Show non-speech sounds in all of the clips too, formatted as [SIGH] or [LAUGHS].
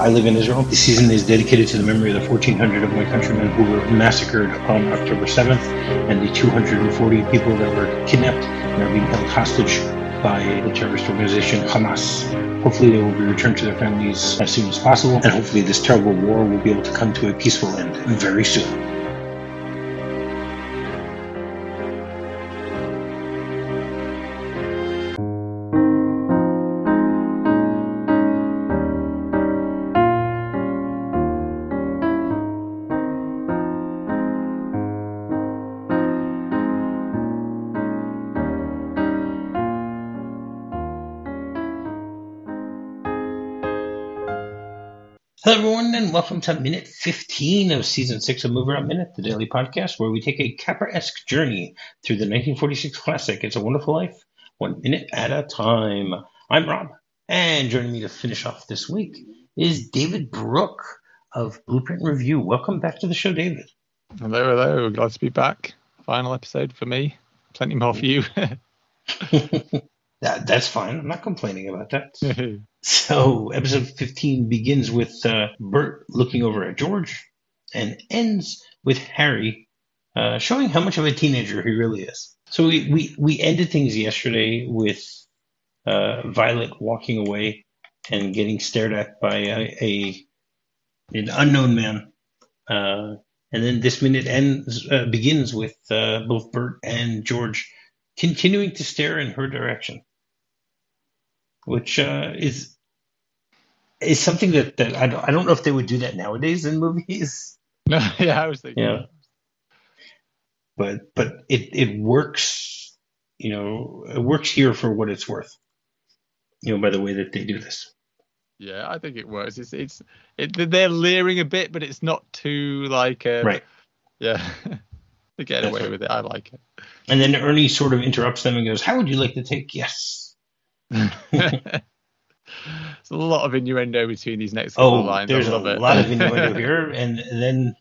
I live in Israel. The season is dedicated to the memory of the 1,400 of my countrymen who were massacred on October 7th and the 240 people that were kidnapped and are being held hostage by the terrorist organization Hamas. Hopefully, they will be returned to their families as soon as possible, and hopefully, this terrible war will be able to come to a peaceful end very soon. Welcome to minute 15 of season 6 of MovieRob Minute, the daily podcast where we take a Capra esque journey through the 1946 classic It's a Wonderful Life, one minute at a time. I'm Rob, and joining me to finish off this week is David Brook of Blueprint Review. Welcome back to the show, David. Hello, hello. Glad to be back. Final episode for me. Plenty more for you. [LAUGHS] [LAUGHS] that, that's fine. I'm not complaining about that. [LAUGHS] So episode 15 begins with uh, Bert looking over at George and ends with Harry uh, showing how much of a teenager he really is. So we, we, we ended things yesterday with uh, Violet walking away and getting stared at by a, a an unknown man. Uh, and then this minute ends uh, begins with uh, both Bert and George continuing to stare in her direction, which is is something that, that I, don't, I don't know if they would do that nowadays in movies. No, [LAUGHS] [LAUGHS] yeah, I was thinking. Yeah. But but it it works, you know, it works here for what it's worth. You know, by the way that they do this. Yeah, I think it works. It's it's it, they're leering a bit, but it's not too like uh, right. Yeah, [LAUGHS] they get That's away right. with it. I like it. And then Ernie sort of interrupts them and goes, "How would you like to take yes?" [LAUGHS] There's a lot of innuendo between these next couple oh, lines. There's a it. lot of innuendo [LAUGHS] here, and, then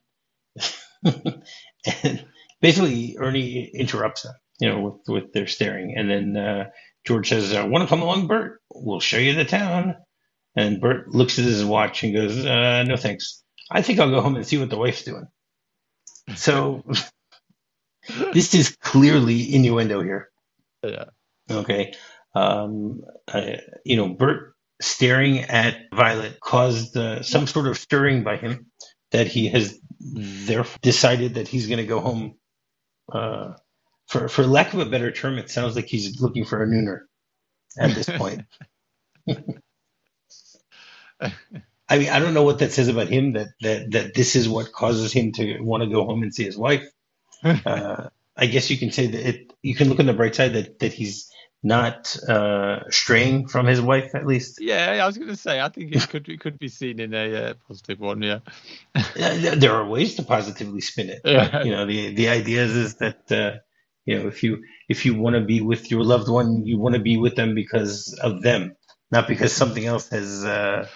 and [LAUGHS] basically Ernie interrupts them, you know, with, with their staring, and then uh, George says, uh, "Want to come along, Bert? We'll show you the town." And Bert looks at his watch and goes, uh, "No thanks. I think I'll go home and see what the wife's doing." So this is clearly innuendo here. Yeah. Okay. Um, I, you know, Bert staring at Violet caused uh, some sort of stirring by him that he has therefore decided that he's going to go home. Uh, for for lack of a better term, it sounds like he's looking for a nooner at this [LAUGHS] point. I mean, I don't know what that says about him that that that this is what causes him to want to go home and see his wife. [LAUGHS] Uh, I guess you can say that it. You can look on the bright side that that he's not uh, straying from his wife, at least. Yeah, I was going to say, I think it could it could be seen in a uh, positive one. Yeah, there are ways to positively spin it. Yeah. You know, the the idea is, is that uh, you know if you if you want to be with your loved one, you want to be with them because of them, not because something else has. Uh,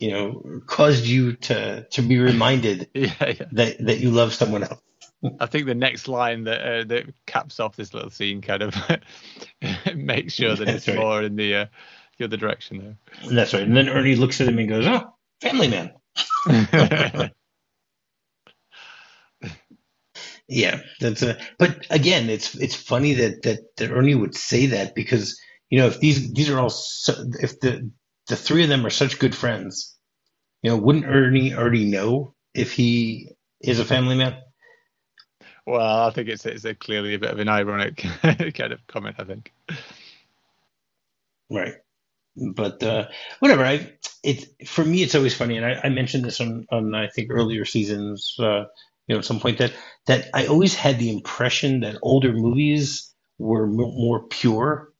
you know, caused you to to be reminded [LAUGHS] yeah, yeah. that that you love someone else. I think the next line that uh, that caps off this little scene kind of [LAUGHS] makes sure that That's it's right. more in the uh, the other direction there. That's right. And then Ernie looks at him and goes, "Oh, family man." [LAUGHS] yeah, that's a. But again, it's it's funny that that that Ernie would say that because you know if these these are all so, if the the three of them are such good friends, you know, wouldn't Ernie already know if he is a family man? Well, I think it's it's a clearly a bit of an ironic [LAUGHS] kind of comment. I think. Right, but uh, whatever. I it for me, it's always funny, and I, I mentioned this on on I think earlier seasons. Uh, you know, at some point that that I always had the impression that older movies were m- more pure.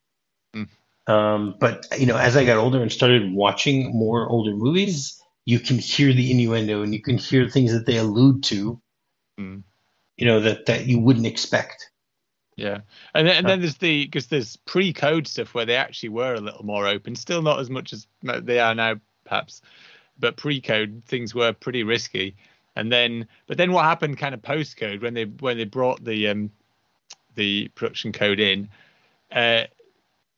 Mm. Um, but you know, as I got older and started watching more older movies, you can hear the innuendo and you can hear things that they allude to. Mm you know that that you wouldn't expect. Yeah, and then, and then there's the because there's pre-code stuff where they actually were a little more open, still not as much as they are now, perhaps, but pre-code things were pretty risky. And then, but then what happened kind of post-code when they when they brought the um the production code in, uh,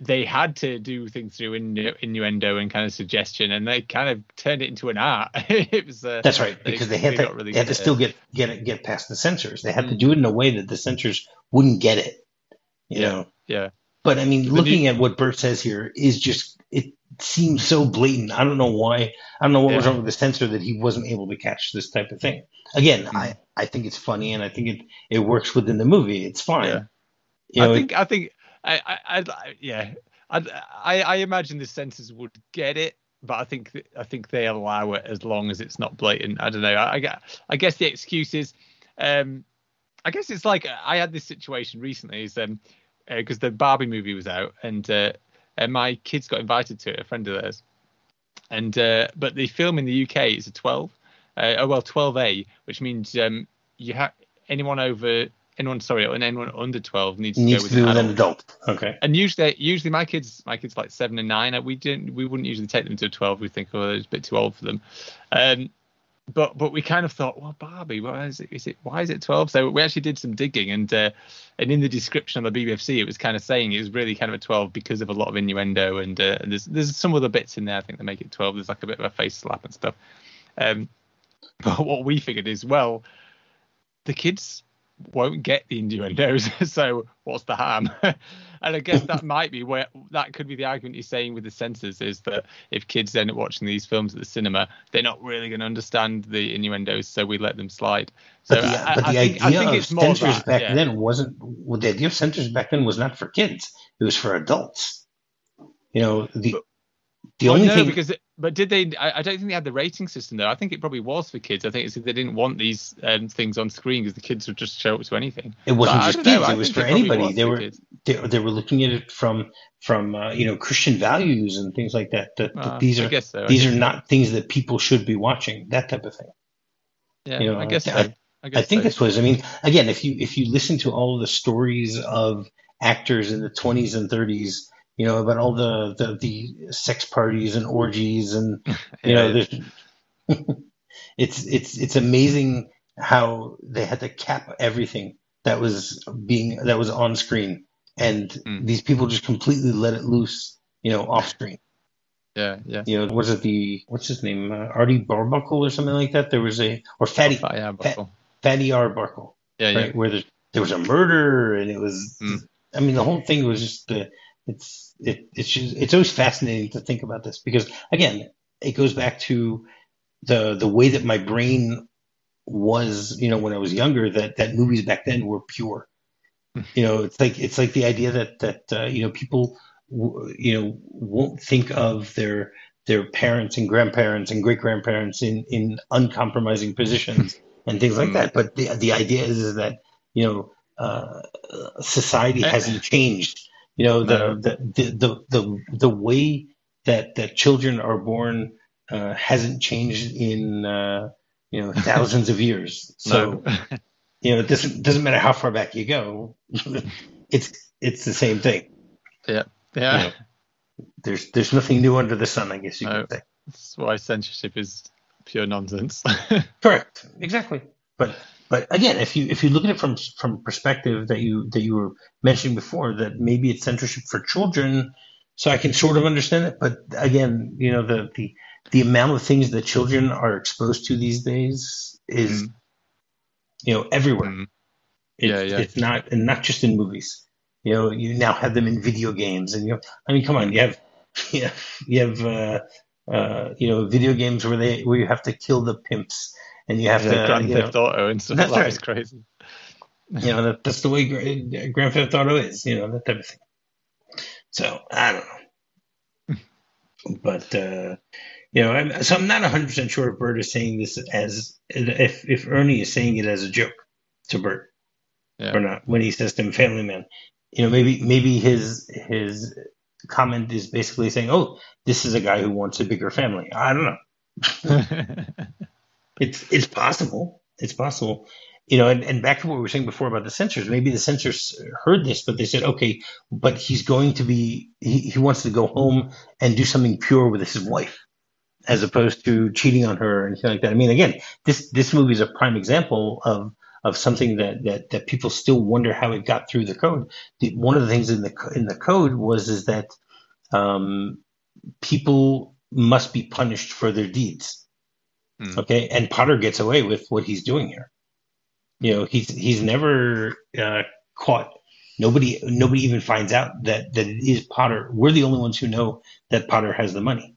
they had to do things through innu- innuendo and kind of suggestion, and they kind of turned it into an art. [LAUGHS] it was uh, that's right because they, they had to really they had to still get get it, get past the censors. They had mm. to do it in a way that the censors wouldn't get it. You yeah. know. Yeah. But I mean, looking at what Bert says here is just it seems so blatant. I don't know why. I don't know what yeah. was wrong with the censor that he wasn't able to catch this type of thing. Again, mm. I I think it's funny and I think it it works within the movie. It's fine. Yeah. You know, I think I think I, I, I yeah, I, I imagine the censors would get it, but I think I think they allow it as long as it's not blatant. I don't know. I, I, I guess the excuse is, um, I guess it's like I had this situation recently, is um, because uh, the Barbie movie was out, and uh, and my kids got invited to it, a friend of theirs, and uh, but the film in the UK is a 12, uh, oh well 12A, which means um, you have anyone over anyone sorry and anyone under 12 needs to needs go with, to an, adult. an adult. Okay. And usually usually my kids my kids like seven and nine. We didn't we wouldn't usually take them to 12. We think oh it's a bit too old for them. Um, but but we kind of thought well Barbie why is it is it why is it 12? So we actually did some digging and uh, and in the description of the BBFC it was kind of saying it was really kind of a 12 because of a lot of innuendo and, uh, and there's there's some other bits in there I think that make it 12. There's like a bit of a face slap and stuff. Um, but what we figured is well the kids won't get the innuendos. [LAUGHS] so what's the harm? [LAUGHS] and I guess that might be where that could be the argument you're saying with the censors is that if kids end up watching these films at the cinema, they're not really going to understand the innuendos, so we let them slide. So but the, I, but the I idea think, of censors that, back yeah. then wasn't well, the idea of censors back then was not for kids; it was for adults. You know, the the well, only no, thing because it, but did they? I, I, don't think they had the rating system though. I think it probably was for kids. I think it's they didn't want these um, things on screen because the kids would just show up to anything. It wasn't just kids; it was for anybody. Was they were they, they, were looking at it from from uh, you know Christian values and things like that. That, that uh, these are so. these are not things that people should be watching. That type of thing. Yeah, you know, I guess. I, so. I, I think so. this was. I mean, again, if you if you listen to all the stories of actors in the 20s and 30s you know, about all the, the, the sex parties and orgies and, [LAUGHS] you know, [LAUGHS] it's, it's, it's amazing how they had to cap everything that was being, that was on screen. And mm. these people just completely let it loose, you know, off screen. [LAUGHS] Yeah, yeah. You know, was it the what's his name, uh, Artie Arbuckle or something like that? There was a or Fatty oh, Arbuckle. Fatty Arbuckle. Yeah, right? yeah. Where there, there was a murder and it was. Mm. I mean, the whole thing was just the it's it, it's just, it's always fascinating to think about this because again, it goes back to the the way that my brain was, you know, when I was younger. That that movies back then were pure. Hmm. You know, it's like it's like the idea that that uh, you know people you know won't think of their their parents and grandparents and great grandparents in in uncompromising positions [LAUGHS] and things like hmm. that. But the the idea is, is that you know uh, society hasn't changed you know the the the the, the way that that children are born uh, hasn't changed in uh, you know [LAUGHS] thousands of years. So [LAUGHS] you know it doesn't doesn't matter how far back you go, [LAUGHS] it's it's the same thing. Yeah, yeah. You know, there's there's nothing new under the sun, I guess you no, could say. That's why censorship is pure nonsense. Correct. Exactly. But but again, if you if you look at it from from perspective that you that you were mentioning before, that maybe it's censorship for children, so I can sort of understand it. But again, you know, the the the amount of things that children are exposed to these days is, mm. you know, everywhere. Mm. It's, yeah, yeah. It's not and not just in movies. You know, you now have them in video games, and you. Know, I mean, come on, you have, you [LAUGHS] have, you have, uh, uh, you know, video games where they where you have to kill the pimps and you have yeah, to Grand Theft know, Auto and stuff. That's right. crazy. You know, that, that's the way Grand Theft Auto is. You know that type of thing. So I don't know, [LAUGHS] but uh, you know, I'm, so I'm not 100 percent sure if Bert is saying this as if if Ernie is saying it as a joke to Bert yeah. or not when he says to him, "Family Man." You know, maybe maybe his his comment is basically saying, "Oh, this is a guy who wants a bigger family." I don't know. [LAUGHS] It's it's possible. It's possible. You know, and, and back to what we were saying before about the censors, maybe the censors heard this, but they said, okay, but he's going to be, he, he wants to go home and do something pure with his wife as opposed to cheating on her and anything like that. I mean, again, this this movie is a prime example of of something that, that, that people still wonder how it got through the code. The, one of the things in the in the code was is that um, people must be punished for their deeds. Mm. Okay, and Potter gets away with what he's doing here. You know, he's he's never uh, caught. Nobody nobody even finds out that that it is Potter. We're the only ones who know that Potter has the money,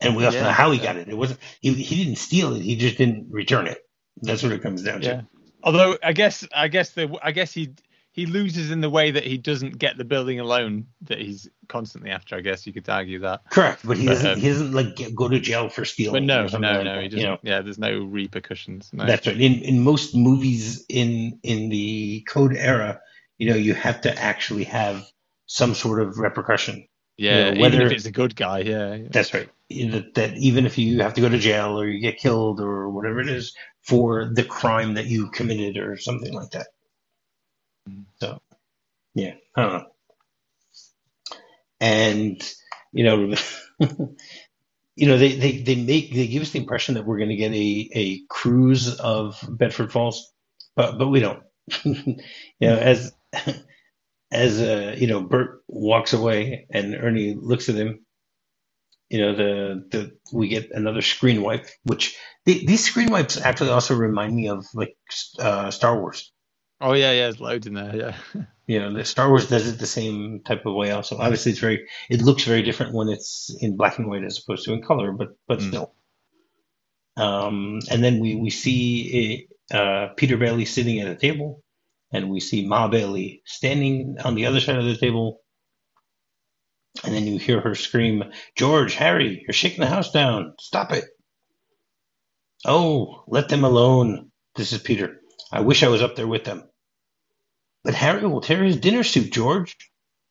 and we also yeah, know how he got it. It wasn't he he didn't steal it. He just didn't return it. That's what it comes down yeah. to. Although I guess I guess the I guess he he loses in the way that he doesn't get the building alone that he's constantly after. I guess you could argue that. Correct, but he but, doesn't. Um, he doesn't like get, go to jail for stealing. But no, no, like no. He doesn't. You know? Yeah, there's no repercussions. No. That's right. In in most movies in in the code era, you know, you have to actually have some sort of repercussion. Yeah, you know, whether, even if it's a good guy. Yeah, yeah. that's right. That, that even if you have to go to jail or you get killed or whatever it is for the crime that you committed or something like that. So, yeah, I don't know. And you know, [LAUGHS] you know, they, they, they make they give us the impression that we're going to get a, a cruise of Bedford Falls, but but we don't. [LAUGHS] you know, as as uh, you know, Bert walks away and Ernie looks at him. You know, the the we get another screen wipe, which the, these screen wipes actually also remind me of like uh, Star Wars. Oh yeah, yeah, there's loads in there. Yeah. [LAUGHS] you know, the Star Wars does it the same type of way. Also, obviously, it's very it looks very different when it's in black and white as opposed to in color, but but mm. still. Um, and then we we see a, uh, Peter Bailey sitting at a table, and we see Ma Bailey standing on the other side of the table. And then you hear her scream, George, Harry, you're shaking the house down. Stop it. Oh, let them alone. This is Peter. I wish I was up there with them. But Harry will tear his dinner suit, George.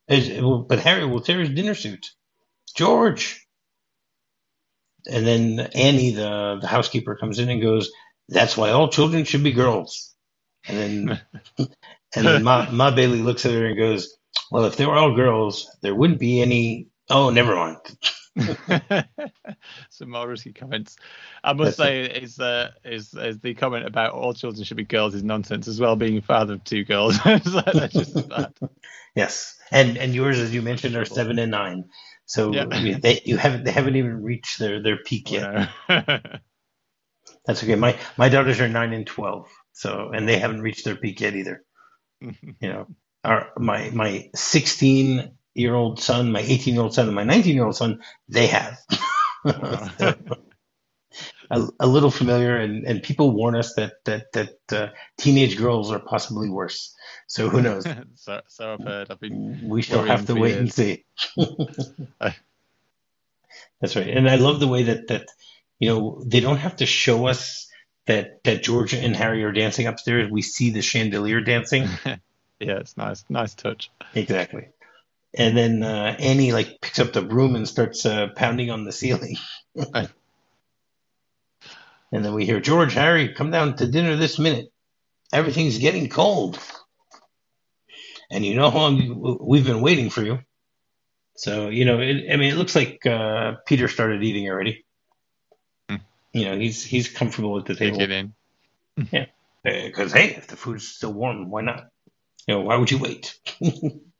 but Harry will tear his dinner suit. George. And then Annie, the, the housekeeper, comes in and goes, That's why all children should be girls. And then, [LAUGHS] and then Ma, Ma Bailey looks at her and goes, Well, if they were all girls, there wouldn't be any. Oh, never mind. [LAUGHS] Some more risky comments. I must say, is, uh, is is the comment about all children should be girls is nonsense as well. Being father of two girls, [LAUGHS] that's just bad. Yes, and and yours, as you mentioned, are seven and nine. So yeah. they you haven't they haven't even reached their their peak yet. [LAUGHS] that's okay. My my daughters are nine and twelve, so and they haven't reached their peak yet either. you know, our my my sixteen year old son, my 18 year old son, and my 19 year old son, they have. [LAUGHS] a, a, little familiar, and, and people warn us that that that uh, teenage girls are possibly worse. So who knows? [LAUGHS] so, so I've heard. I've been. We shall have to wait years. and see. [LAUGHS] That's right, and I love the way that that you know they don't have to show us that that Georgia and Harry are dancing upstairs. We see the chandelier dancing. yeah, it's nice, nice touch. Exactly and then uh, Annie like picks up the broom and starts uh, pounding on the ceiling. and then we hear George, Harry, come down to dinner this minute. Everything's getting cold, and you know how long we've been waiting for you. So you know, it, I mean, it looks like uh, Peter started eating already. Mm. You know, he's he's comfortable at the table. Get in. yeah, because [LAUGHS] uh, hey, if the food's still warm, why not? You know, why would you wait? [LAUGHS]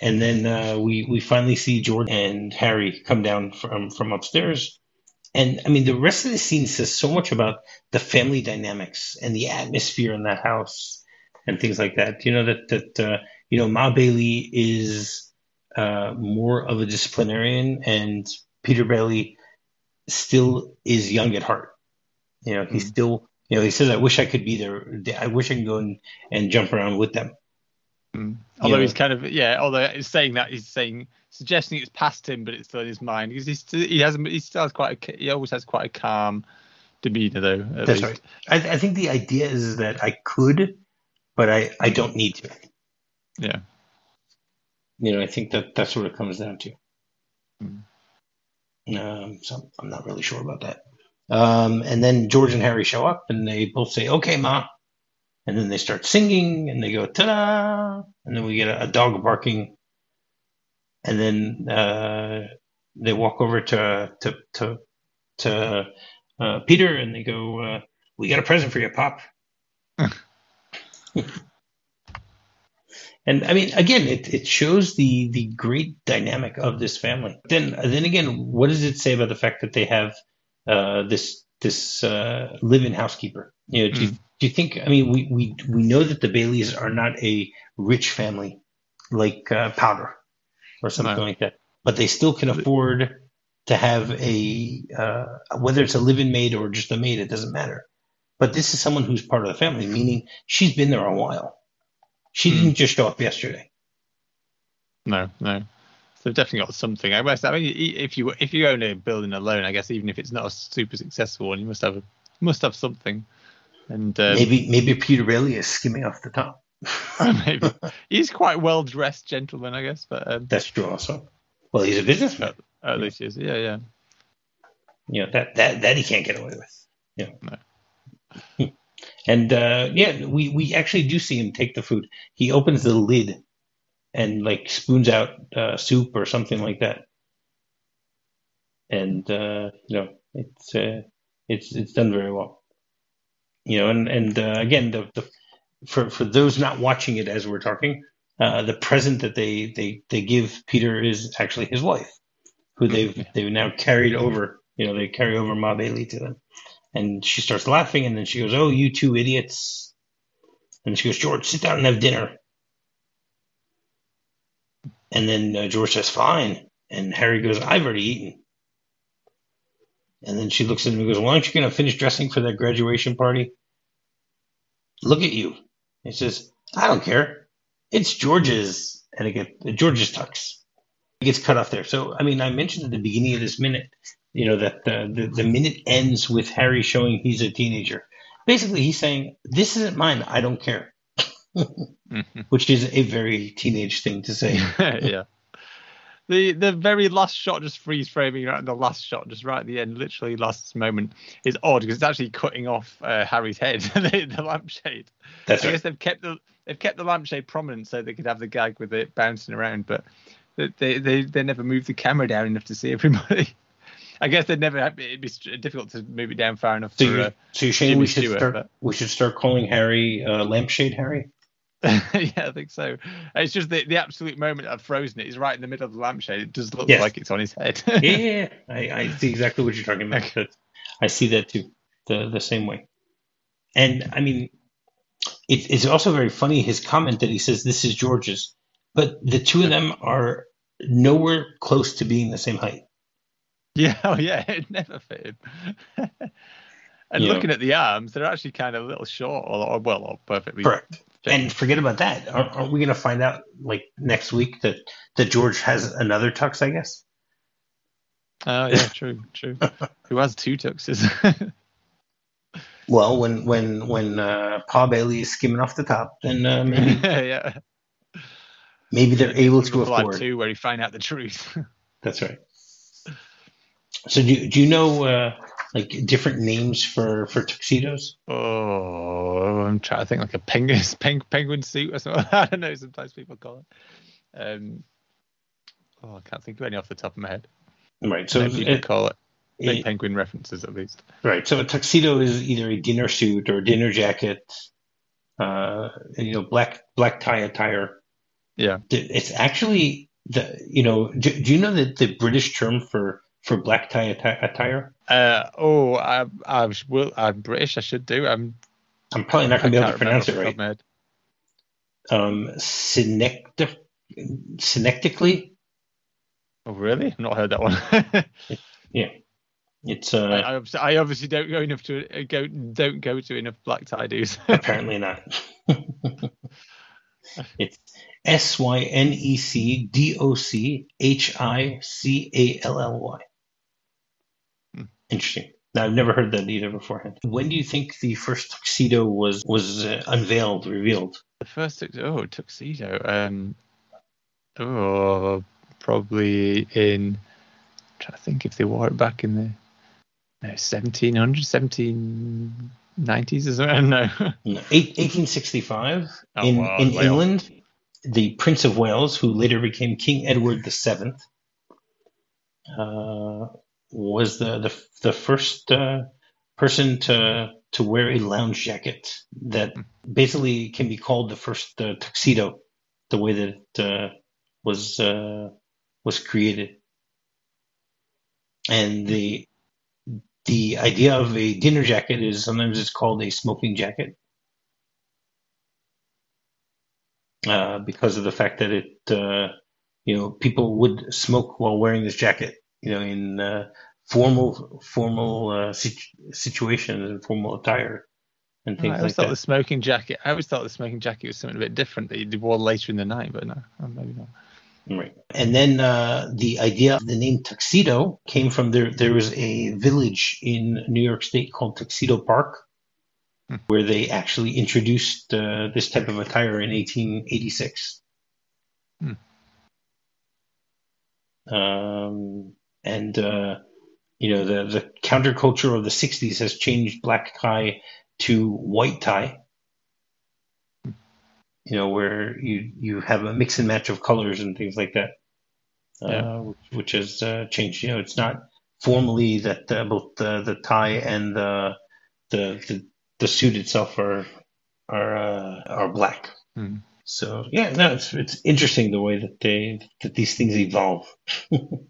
And then uh, we we finally see George and Harry come down from from upstairs. And I mean, the rest of the scene says so much about the family dynamics and the atmosphere in that house and things like that. You know that that uh, you know Ma Bailey is uh, more of a disciplinarian, and Peter Bailey still is young at heart. You know, he's mm-hmm. still you know he says, "I wish I could be there. I wish I could go and, and jump around with them." Mm. Although know. he's kind of yeah, although he's saying that he's saying suggesting it's past him, but it's still in his mind because he's he hasn't he still has quite a, he always has quite a calm demeanor though. That's least. right. I, I think the idea is that I could, but I I don't need to. Yeah. You know, I think that that's what it comes down to. Mm. Um, so I'm not really sure about that. Um, and then George and Harry show up, and they both say, "Okay, ma." And then they start singing and they go ta-da and then we get a, a dog barking and then uh, they walk over to to to, to uh, Peter and they go uh, we got a present for you pop [LAUGHS] and I mean, again, it, it shows the the great dynamic of this family. Then then again, what does it say about the fact that they have uh, this this uh, live-in housekeeper? You know, mm. Do you think? I mean, we, we we know that the Baileys are not a rich family like uh, Potter or something no. like that, but they still can afford to have a uh, whether it's a live-in maid or just a maid, it doesn't matter. But this is someone who's part of the family, meaning she's been there a while. She mm. didn't just show up yesterday. No, no. So they've definitely got something. I guess. I mean, if you if you own a building alone, I guess even if it's not a super successful one, you must have a, must have something. And um, maybe maybe Peter Bailey is skimming off the top. [LAUGHS] maybe he's quite well dressed gentleman, I guess. But um, that's true also. Well, he's a businessman. At, at least he is. Yeah, yeah. Yeah, that that that he can't get away with. Yeah. No. [LAUGHS] and uh, yeah, we we actually do see him take the food. He opens the lid and like spoons out uh, soup or something like that. And uh, you know, it's uh, it's it's done very well. You know, and and uh, again, the, the for for those not watching it as we're talking, uh, the present that they they they give Peter is actually his wife, who they've they've now carried over. You know, they carry over Ma Bailey to them, and she starts laughing, and then she goes, "Oh, you two idiots!" And she goes, "George, sit down and have dinner." And then uh, George says, "Fine," and Harry goes, "I've already eaten." And then she looks at him and goes, "Why aren't you going to finish dressing for that graduation party?" Look at you. He says, I don't care. It's George's, and it gets George's tux. It gets cut off there. So, I mean, I mentioned at the beginning of this minute, you know, that the, the, the minute ends with Harry showing he's a teenager. Basically, he's saying, This isn't mine. I don't care. [LAUGHS] Which is a very teenage thing to say. [LAUGHS] yeah the the very last shot, just freeze framing right the last shot, just right at the end, literally last moment, is odd because it's actually cutting off uh, Harry's head, [LAUGHS] the, the lampshade. That's I right. guess they've kept the they've kept the lampshade prominent so they could have the gag with it bouncing around, but they they they never moved the camera down enough to see everybody. [LAUGHS] I guess they'd never have, it'd be difficult to move it down far enough. So, for, you, uh, so you're saying we should Stewart, start but... we should start calling Harry uh, lampshade Harry? [LAUGHS] yeah, I think so. It's just the, the absolute moment I've frozen it is right in the middle of the lampshade. It does look yes. like it's on his head. [LAUGHS] yeah, I, I, see exactly what you're talking about. Okay. I see that too, the the same way. And I mean, it, it's also very funny his comment that he says this is George's, but the two of them are nowhere close to being the same height. [LAUGHS] Yeah, oh yeah, it never fit him. And you looking at the arms, they're actually kind of a little short, or, or well, or perfectly correct and forget about that. Aren't, aren't we going to find out like next week that that George has another tux? I guess. Oh yeah, [LAUGHS] true, true. Who has two tuxes? [LAUGHS] well, when when when uh, Pa Bailey is skimming off the top, then uh, maybe [LAUGHS] yeah, maybe they're able to afford two, where you find out the truth. That's right. So do do you know uh, like different names for for tuxedos? Oh, I'm trying to think like a penguin [LAUGHS] peng, penguin suit or something. [LAUGHS] I don't know. Sometimes people call it. Um, oh, I can't think of any off the top of my head. Right. So people it, call it. It, penguin references at least. Right. So a tuxedo is either a dinner suit or a dinner jacket. Uh, you know, black black tie attire. Yeah. It's actually the you know. Do, do you know that the British term for for black tie attire? Uh, oh, I, I will. I'm British. I should do. I'm. I'm probably not going to be able to pronounce it right. Um, synectic, synectically. Oh, really? I've not heard that one. [LAUGHS] yeah, it's. Uh, I, obviously, I obviously don't go enough to uh, go. Don't go to enough black tie dues. [LAUGHS] apparently not. [LAUGHS] it's S Y N E C D O C H I C A L L Y. Interesting. Now, I've never heard that either beforehand. When do you think the first tuxedo was was uh, unveiled, revealed? The first tuxedo, oh tuxedo. Um, oh, probably in. I'm trying to think if they wore it back in the no 1700s, 1790s or something. [LAUGHS] No, no 1865 oh, in wow, in England. Off the Prince of Wales, who later became King Edward VII, uh, was the the, the first uh, person to to wear a lounge jacket that basically can be called the first uh, tuxedo, the way that it uh, was uh, was created. And the the idea of a dinner jacket is sometimes it's called a smoking jacket. Uh, because of the fact that it uh, you know people would smoke while wearing this jacket you know in uh, formal formal uh, situ- situations and formal attire and things I always like thought that. the smoking jacket. I always thought the smoking jacket was something a bit different that you wore later in the night, but no, oh, maybe not. Right. And then uh, the idea of the name Tuxedo came from there. There was a village in New York State called Tuxedo Park, Hmm. where they actually introduced uh, this type of attire in 1886. Hmm. Um, and uh, you know the the counterculture of the 60s has changed black tie to white tie you know, where you you have a mix and match of colors and things like that, Yeah. uh, which, which has uh, changed. You know, it's not formally that uh, both the the tie and the the the, the suit itself are are uh, are black. Hmm. So yeah, no, it's it's interesting the way that they that these things evolve. [LAUGHS]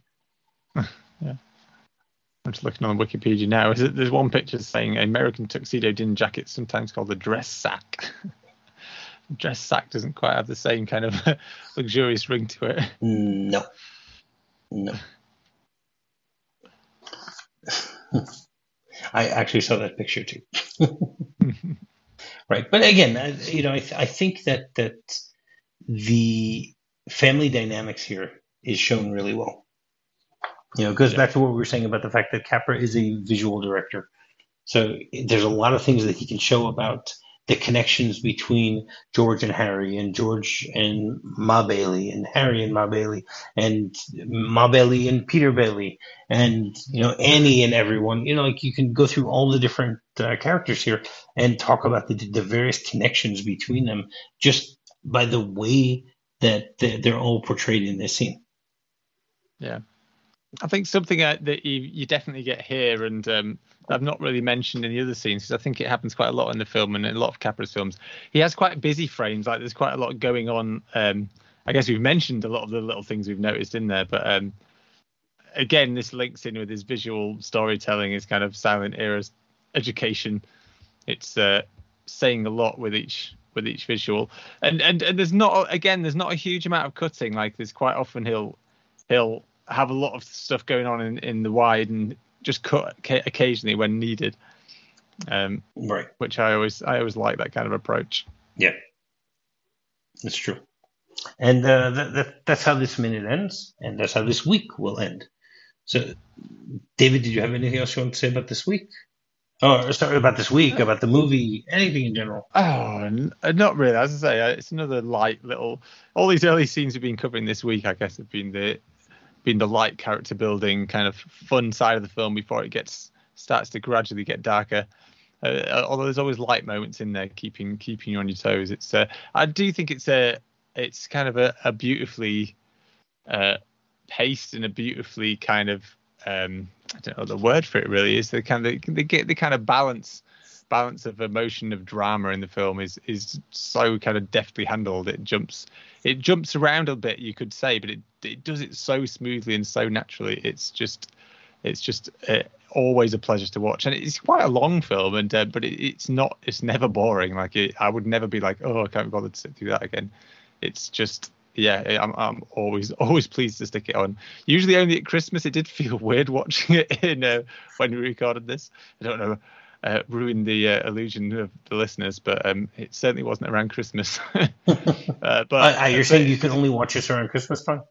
I'm just looking on Wikipedia now. Is it, there's one picture saying American tuxedo dinner jacket, sometimes called the dress sack. [LAUGHS] dress sack doesn't quite have the same kind of [LAUGHS] luxurious ring to it. No, no. I actually saw that picture too. [LAUGHS] right, but again, uh, you know, I, th- I think that that the family dynamics here is shown really well. You know, it goes Yeah. back to what we were saying about the fact that Capra is a visual director, so there's a lot of things that he can show about the connections between George and Harry, and George and Ma Bailey, and Harry and Ma Bailey, and Ma Bailey and Peter Bailey, and you know Annie and everyone. You know, like you can go through all the different uh, characters here and talk about the, the various connections between them just by the way that they're they're all portrayed in this scene. Yeah. I think something uh, that you, you definitely get here, and um, I've not really mentioned in the other scenes because I think it happens quite a lot in the film and in a lot of Capra's films. He has quite busy frames, like there's quite a lot going on. Um, I guess we've mentioned a lot of the little things we've noticed in there, but um, again, this links in with his visual storytelling, his kind of silent era education. It's uh, saying a lot with each with each visual, and and and there's not again, there's not a huge amount of cutting. Like there's quite often he'll he'll have a lot of stuff going on in, in the wide and just cut occasionally when needed. Um, Right. which I always I always like that kind of approach. Yeah, that's true. And uh, that, that, that's how this minute ends, and that's how this week will end. So, David, did you have anything else you want to say about this week? Oh, sorry, about this week, about the movie, anything in general. Oh, n- uh, not really. As I say, uh, it's another light little. All these early scenes we've been covering this week, I guess, have been the been the light character building kind of fun side of the film before it gets starts to gradually get darker. Uh, although there's always light moments in there, keeping keeping you on your toes. It's uh, I do think it's a it's kind of a, a beautifully uh, paced and a beautifully kind of um, I don't know the word for it really is. The kind of they get the kind of balance balance of emotion of drama in the film is is so kind of deftly handled. It jumps it jumps around a bit, you could say, but it it does it so smoothly and so naturally. It's just it's just uh, always a pleasure to watch, and it's quite a long film, and uh, but it, it's not it's never boring. Like it, I would never be like, oh, I can't be bothered to sit through that again. It's just yeah, I'm I'm always [LAUGHS] always pleased to stick it on. Usually only at Christmas. It did feel [LAUGHS] weird watching it in uh, when we recorded this. I don't know. Uh, ruin the uh, illusion of the listeners, but um, it certainly wasn't around Christmas. [LAUGHS] uh, but you're saying you can only watch this around Christmas time?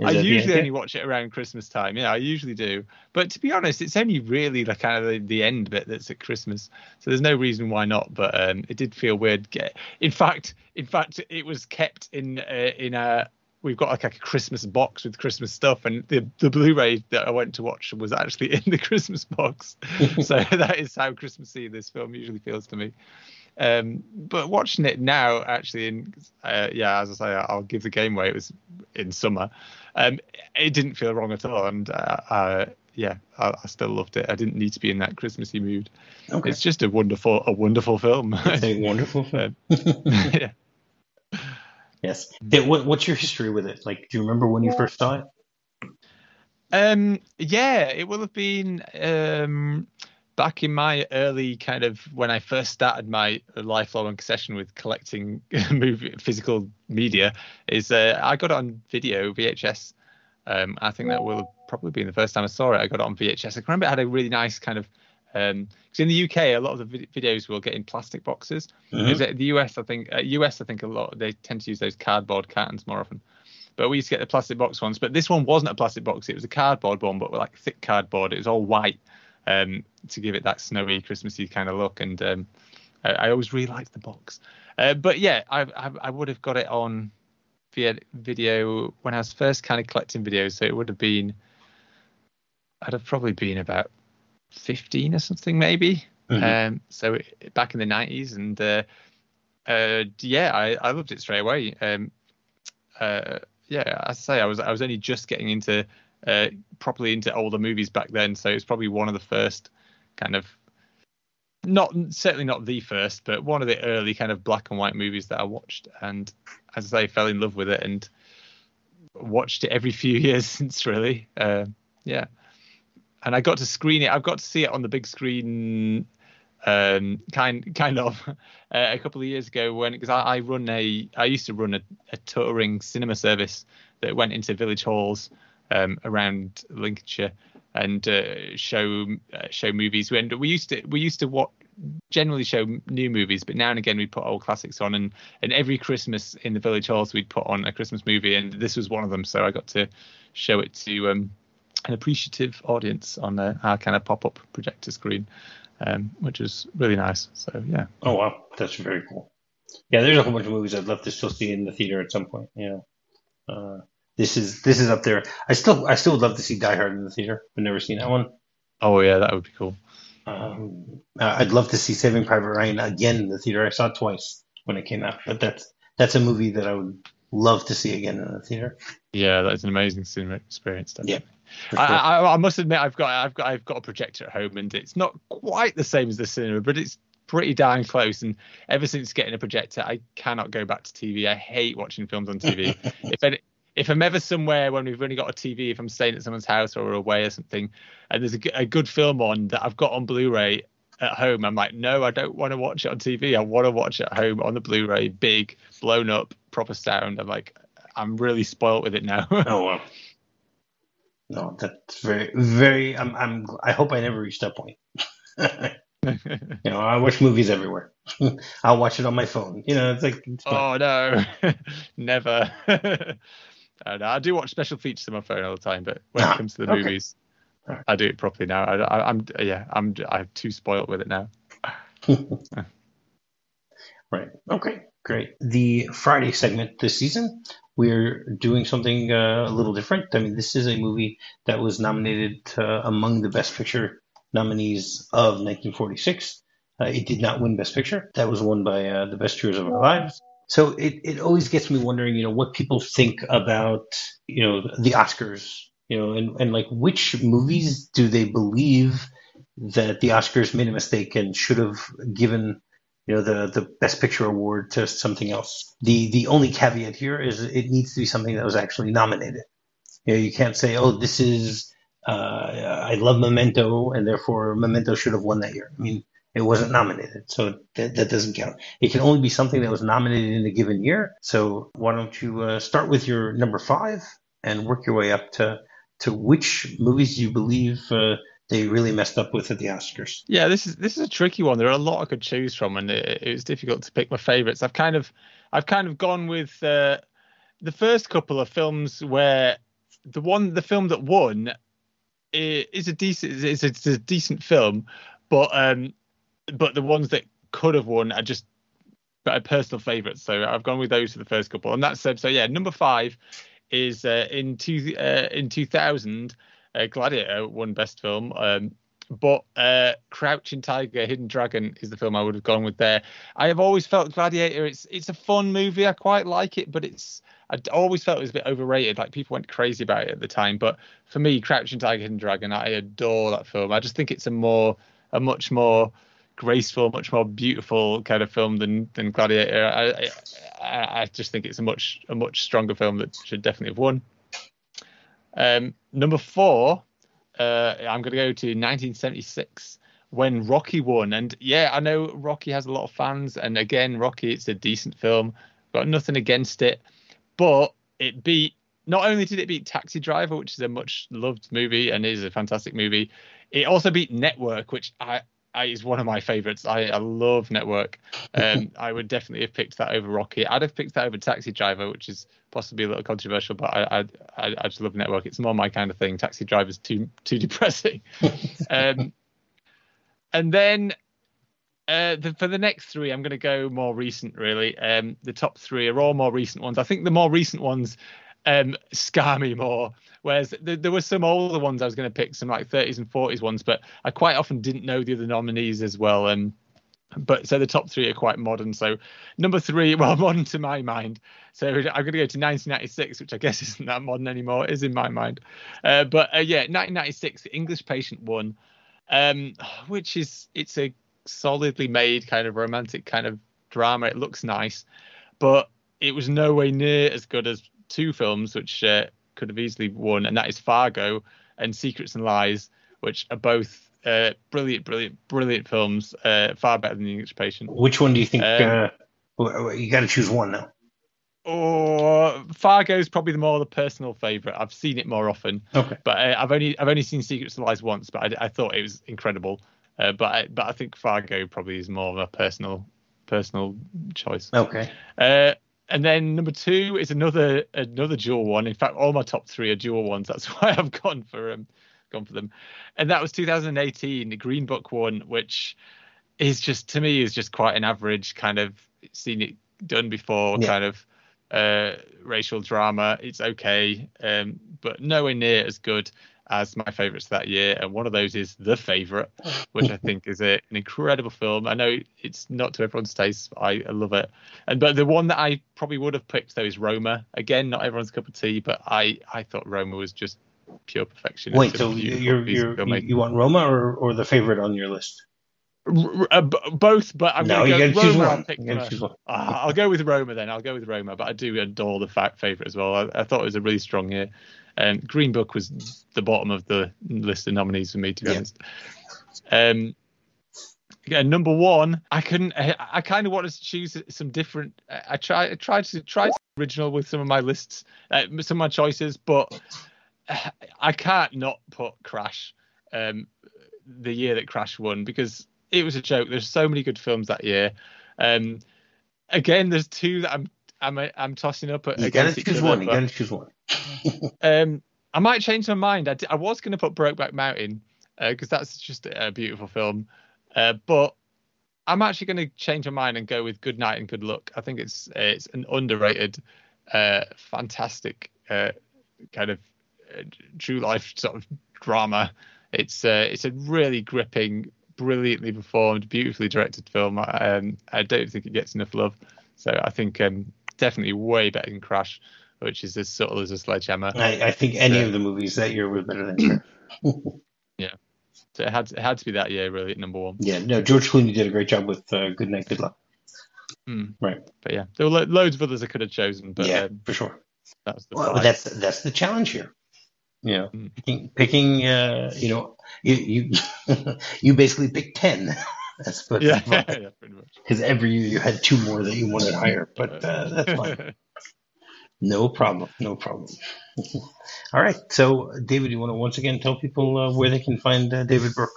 Is I usually only watch it around Christmas time. Yeah, I usually do. But to be honest, it's only really like kind of the, the end bit that's at Christmas. So there's no reason why not. But um, it did feel weird. Get in fact, in fact, it was kept in uh, in a. We've got like a Christmas box with Christmas stuff, and the the Blu-ray that I went to watch was actually [LAUGHS] in the Christmas box. [LAUGHS] so that is how Christmassy this film usually feels to me. Um, but watching it now, actually, in uh, yeah, as I say, I'll give the game away. It was in summer. Um, it didn't feel wrong at all, and uh, uh, yeah, I, I, still loved it. I didn't need to be in that Christmassy mood. Okay. It's just a wonderful, a wonderful film. It's a [LAUGHS] wonderful film. yeah. Yes. What, what's your history with it? Like, do you remember when you first saw it? Um, yeah, it will have been um, back in my early kind of when I first started my lifelong obsession with collecting [LAUGHS] movie physical media. Is uh, I got it on video VHS. Um, I think that will have probably been the first time I saw it. I got it on VHS. I remember it had a really nice kind of because um, in the UK a lot of the videos will get in plastic boxes. Mm-hmm. The US I think uh, US I think a lot they tend to use those cardboard cartons more often. But we used to get the plastic box ones. But this one wasn't a plastic box; it was a cardboard one, but like thick cardboard. It was all white um, to give it that snowy, Christmassy kind of look. And um, I, I, always really liked the box. Uh, but yeah, I, I, I would have got it on via video when I was first kind of collecting videos. So it would have been, I'd have probably been about 15 or something, maybe. Mm-hmm. Um, so it, back in the 90s, and uh, uh, yeah, I, I loved it straight away. Um, uh, yeah, I say I was I was only just getting into uh, properly into older movies back then, so it's probably one of the first kind of not certainly not the first, but one of the early kind of black and white movies that I watched, and as I say, fell in love with it and watched it every [LAUGHS] few years since really. Uh, yeah, and I got to screen it. I've got to see it on the big screen um, kind kind of [LAUGHS] uh, a couple of years ago when because I, I, run a I used to run a, a, touring cinema service that went into village halls um, around Lincolnshire and uh, show uh, show movies. When we used to we used to what generally show new movies, but now and again we put old classics on, and and every Christmas in the village halls we'd put on a Christmas movie, and this was one of them. So I got to show it to um, an appreciative audience on uh, our kind of pop up projector screen um, which is really nice. So yeah. Oh wow, that's very cool. Yeah, there's a whole bunch of movies I'd love to still see in the theater at some point. Yeah. Uh, this is this is up there. I still I still would love to see Die Hard in the theater. I've never seen that one. Oh yeah, that would be cool. Um, I'd love to see Saving Private Ryan again in the theater. I saw it twice when it came out, but that's that's a movie that I would love to see again in the theater. Yeah, that's an amazing cinema experience. Definitely. Yeah. Sure. I, I, I, must admit, I've got I've got I've got a projector at home, and it's not quite the same as the cinema, but it's pretty darn close. And ever since getting a projector, I cannot go back to TV. I hate watching films on TV. [LAUGHS] if any, if I'm ever somewhere when we've only got a TV, if I'm staying at someone's house or away or something, and there's a, a good film on that I've got on Blu-ray at home, I'm like, no, I don't want to watch it on TV. I want to watch it at home on the Blu-ray, big, blown up, proper sound. I'm like, I'm really spoilt with it now. [LAUGHS] oh wow. No, that's very, very. I'm, I'm. I hope I never reach that point. [LAUGHS] you know, I watch movies everywhere. [LAUGHS] I'll watch it on my phone. You know, it's like. It's oh no, [LAUGHS] never. I, I do watch special features on my phone all the time, but when ah, it comes to the okay. movies, I do it properly now. I, am yeah, I'm I'm too spoiled with it now. right. Okay. Great. The Friday segment this season we're doing something uh, a little different. I mean, this is a movie that was nominated uh, among the Best Picture nominees of 1946. Uh, it did not win Best Picture. That was won by uh, The Best Years of Our Lives. So it, it always gets me wondering, you know, what people think about, you know, the Oscars, you know, and, and like which movies do they believe that the Oscars made a mistake and should have given you know the the best picture award to something else. The the only caveat here is it needs to be something that was actually nominated. You know, you can't say, oh, this is uh, I love Memento and therefore Memento should have won that year. I mean, it wasn't nominated, so that, that doesn't count. It can only be something that was nominated in a given year. So why don't you uh, start with your number five and work your way up to to which movies you believe uh, they really messed up with at the Oscars. Yeah, this is this is a tricky one. There are a lot I could choose from, and it, it was difficult to pick my favorites. I've kind of I've kind of gone with uh, the first couple of films where the one the film that won is a decent is a, it's a decent film, but um but the ones that could have won are just a personal favourites. So I've gone with those for the first couple, and that's uh, so yeah. Number five is uh, in two uh, in two thousand uh, Gladiator won Best Film um, but uh, Crouching Tiger, Hidden Dragon is the film I would have gone with there. I have always felt Gladiator. It's it's a fun movie. I quite like it, but it's I always felt it was a bit overrated. Like people went crazy about it at the time. But for me, Crouching Tiger, Hidden Dragon, I adore that film. I just think it's a more a much more graceful, much more beautiful kind of film than than Gladiator. I, I, I just think it's a much a much stronger film that should definitely have won. Um, number four, uh, I'm going to go to 1976 when Rocky won. And yeah, I know Rocky has a lot of fans, and again, Rocky, it's a decent film. Got nothing against it, but it beat. Not only did it beat Taxi Driver, which is a much loved movie and is a fantastic movie, it also beat Network, which I I, is one of my favorites. I, I love Network. Um, [LAUGHS] I would definitely have picked that over Rocky. I'd have picked that over Taxi Driver, which is possibly a little controversial, but I I, I, just love Network. It's more my kind of thing. Taxi Driver's too too depressing. [LAUGHS] um, and then uh, the, for the next three, I'm going to go more recent. Really, um, the top three are all more recent ones. I think the more recent ones um, scar me more. Whereas th- there were some older ones I was going to pick, some like 30s and 40s ones, but I quite often didn't know the other nominees as well. And but so the top three are quite modern. So number three, [LAUGHS] well, modern to my mind. So I'm going to go to 1996, which I guess [LAUGHS] isn't that modern anymore, is in my mind. Uh, but uh, yeah, 1996, The English Patient won, um, which is it's a solidly made kind of romantic kind of drama. It looks nice, but it was no way near as good as two films which uh, could have easily won, and that is Fargo and Secrets and Lies, which are both uh, brilliant, brilliant, brilliant films. Uh, far better than The English Patient. Which one do you think? Um, uh, you got to choose one now. Oh, Fargo is probably the more the personal favorite. I've seen it more often. Okay. But uh, I've only I've only seen Secrets and Lies once, but I, I thought it was incredible. Uh, but I, but I think Fargo probably is more of a personal personal choice. Okay. Uh, and then number two is another another dual one. In fact, all my top three are dual ones. That's [LAUGHS] why I've gone for um gone for them. And that was 2018, the Green Book one, which is just to me is just quite an average kind of seen it done before yeah. kind of uh, racial drama. It's okay, um, but nowhere near as good as my favorites that year, and one of those is The Favorite, which I think is a, an incredible film. I know it's not to everyone's taste. I, I, love it, and but the one that I probably would have picked though is Roma. Again, not everyone's cup of tea, but I I thought Roma was just pure perfection. Wait, so you're, you're you want Roma or or The Favorite on your list? Uh, both, but I'm no, going to go Roma. I'll, pick uh, I'll go with Roma then. I'll go with Roma, but I do adore the fact favorite as well. I, I, thought it was a really strong year. Um, Green Book was the bottom of the list of nominees for me, to be yeah. honest. Um, yeah, number one, I couldn't. I, I kind of wanted to choose some different. I tried. I tried to try original with some of my lists, uh, some of my choices, but [SIGHS] I can't not put Crash. Um, the year that Crash won because it was a joke. There's so many good films that year. Um, again, there's two that I'm I'm I'm tossing up. You gotta choose other, one. You gotta choose one. [LAUGHS] um, I might change my mind. I, d- I was going to put Brokeback Mountain because uh, that's just a, beautiful film, uh, but I'm actually going to change my mind and go with Good Night and Good Luck. I think it's it's an underrated, uh, fantastic uh, kind of uh, true life sort of drama. It's uh, it's a really gripping, brilliantly performed, beautifully directed film. Um, I don't think it gets enough love. So I think um, definitely way better than Crash, which is as subtle as a sledgehammer. I, I think any so, of the movies that year were better than Crash. [LAUGHS] yeah. So it had to, it had to be that year really at number one. Yeah, no, George Clooney did a great job with uh, Good Night, Good Luck. Mm. Right. But yeah, there were lo- loads of others I could have chosen. But yeah, um, for sure. That's the well, that's that's the challenge here. You know, mm. picking, picking uh, you know, you you, [LAUGHS] you basically pick ten. [LAUGHS] That's. Yeah, [LAUGHS] yeah, pretty much. Because every year you had two more that you wanted higher, but uh, that's fine. [LAUGHS] no problem. No problem. [LAUGHS] All right. So, David, you want to once again tell people uh, where they can find uh, David Brooke?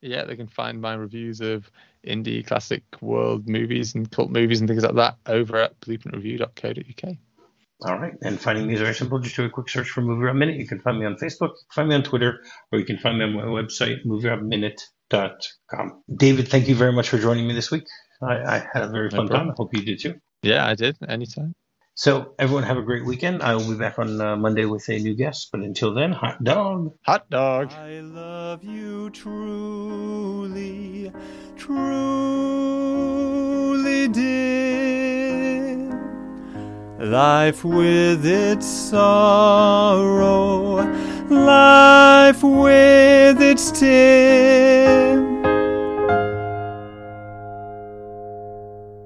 Yeah, they can find my reviews of indie classic world movies and cult movies and things like that over at blueprintreview.co.uk. All right. And finding me is very simple. Just do a quick search for MovieRob Minute. You can find me on Facebook, find me on Twitter, or you can find me on my website, movierobminute.com. David, thank you very much for joining me this week. I, I had a very fun no time. I hope you did too. Yeah, I did. Anytime. So everyone have a great weekend. I will be back on uh, Monday with a new guest. But until then, hot dog. Hot dog. I love you truly, truly, dear. Life with its sorrow, life with its tears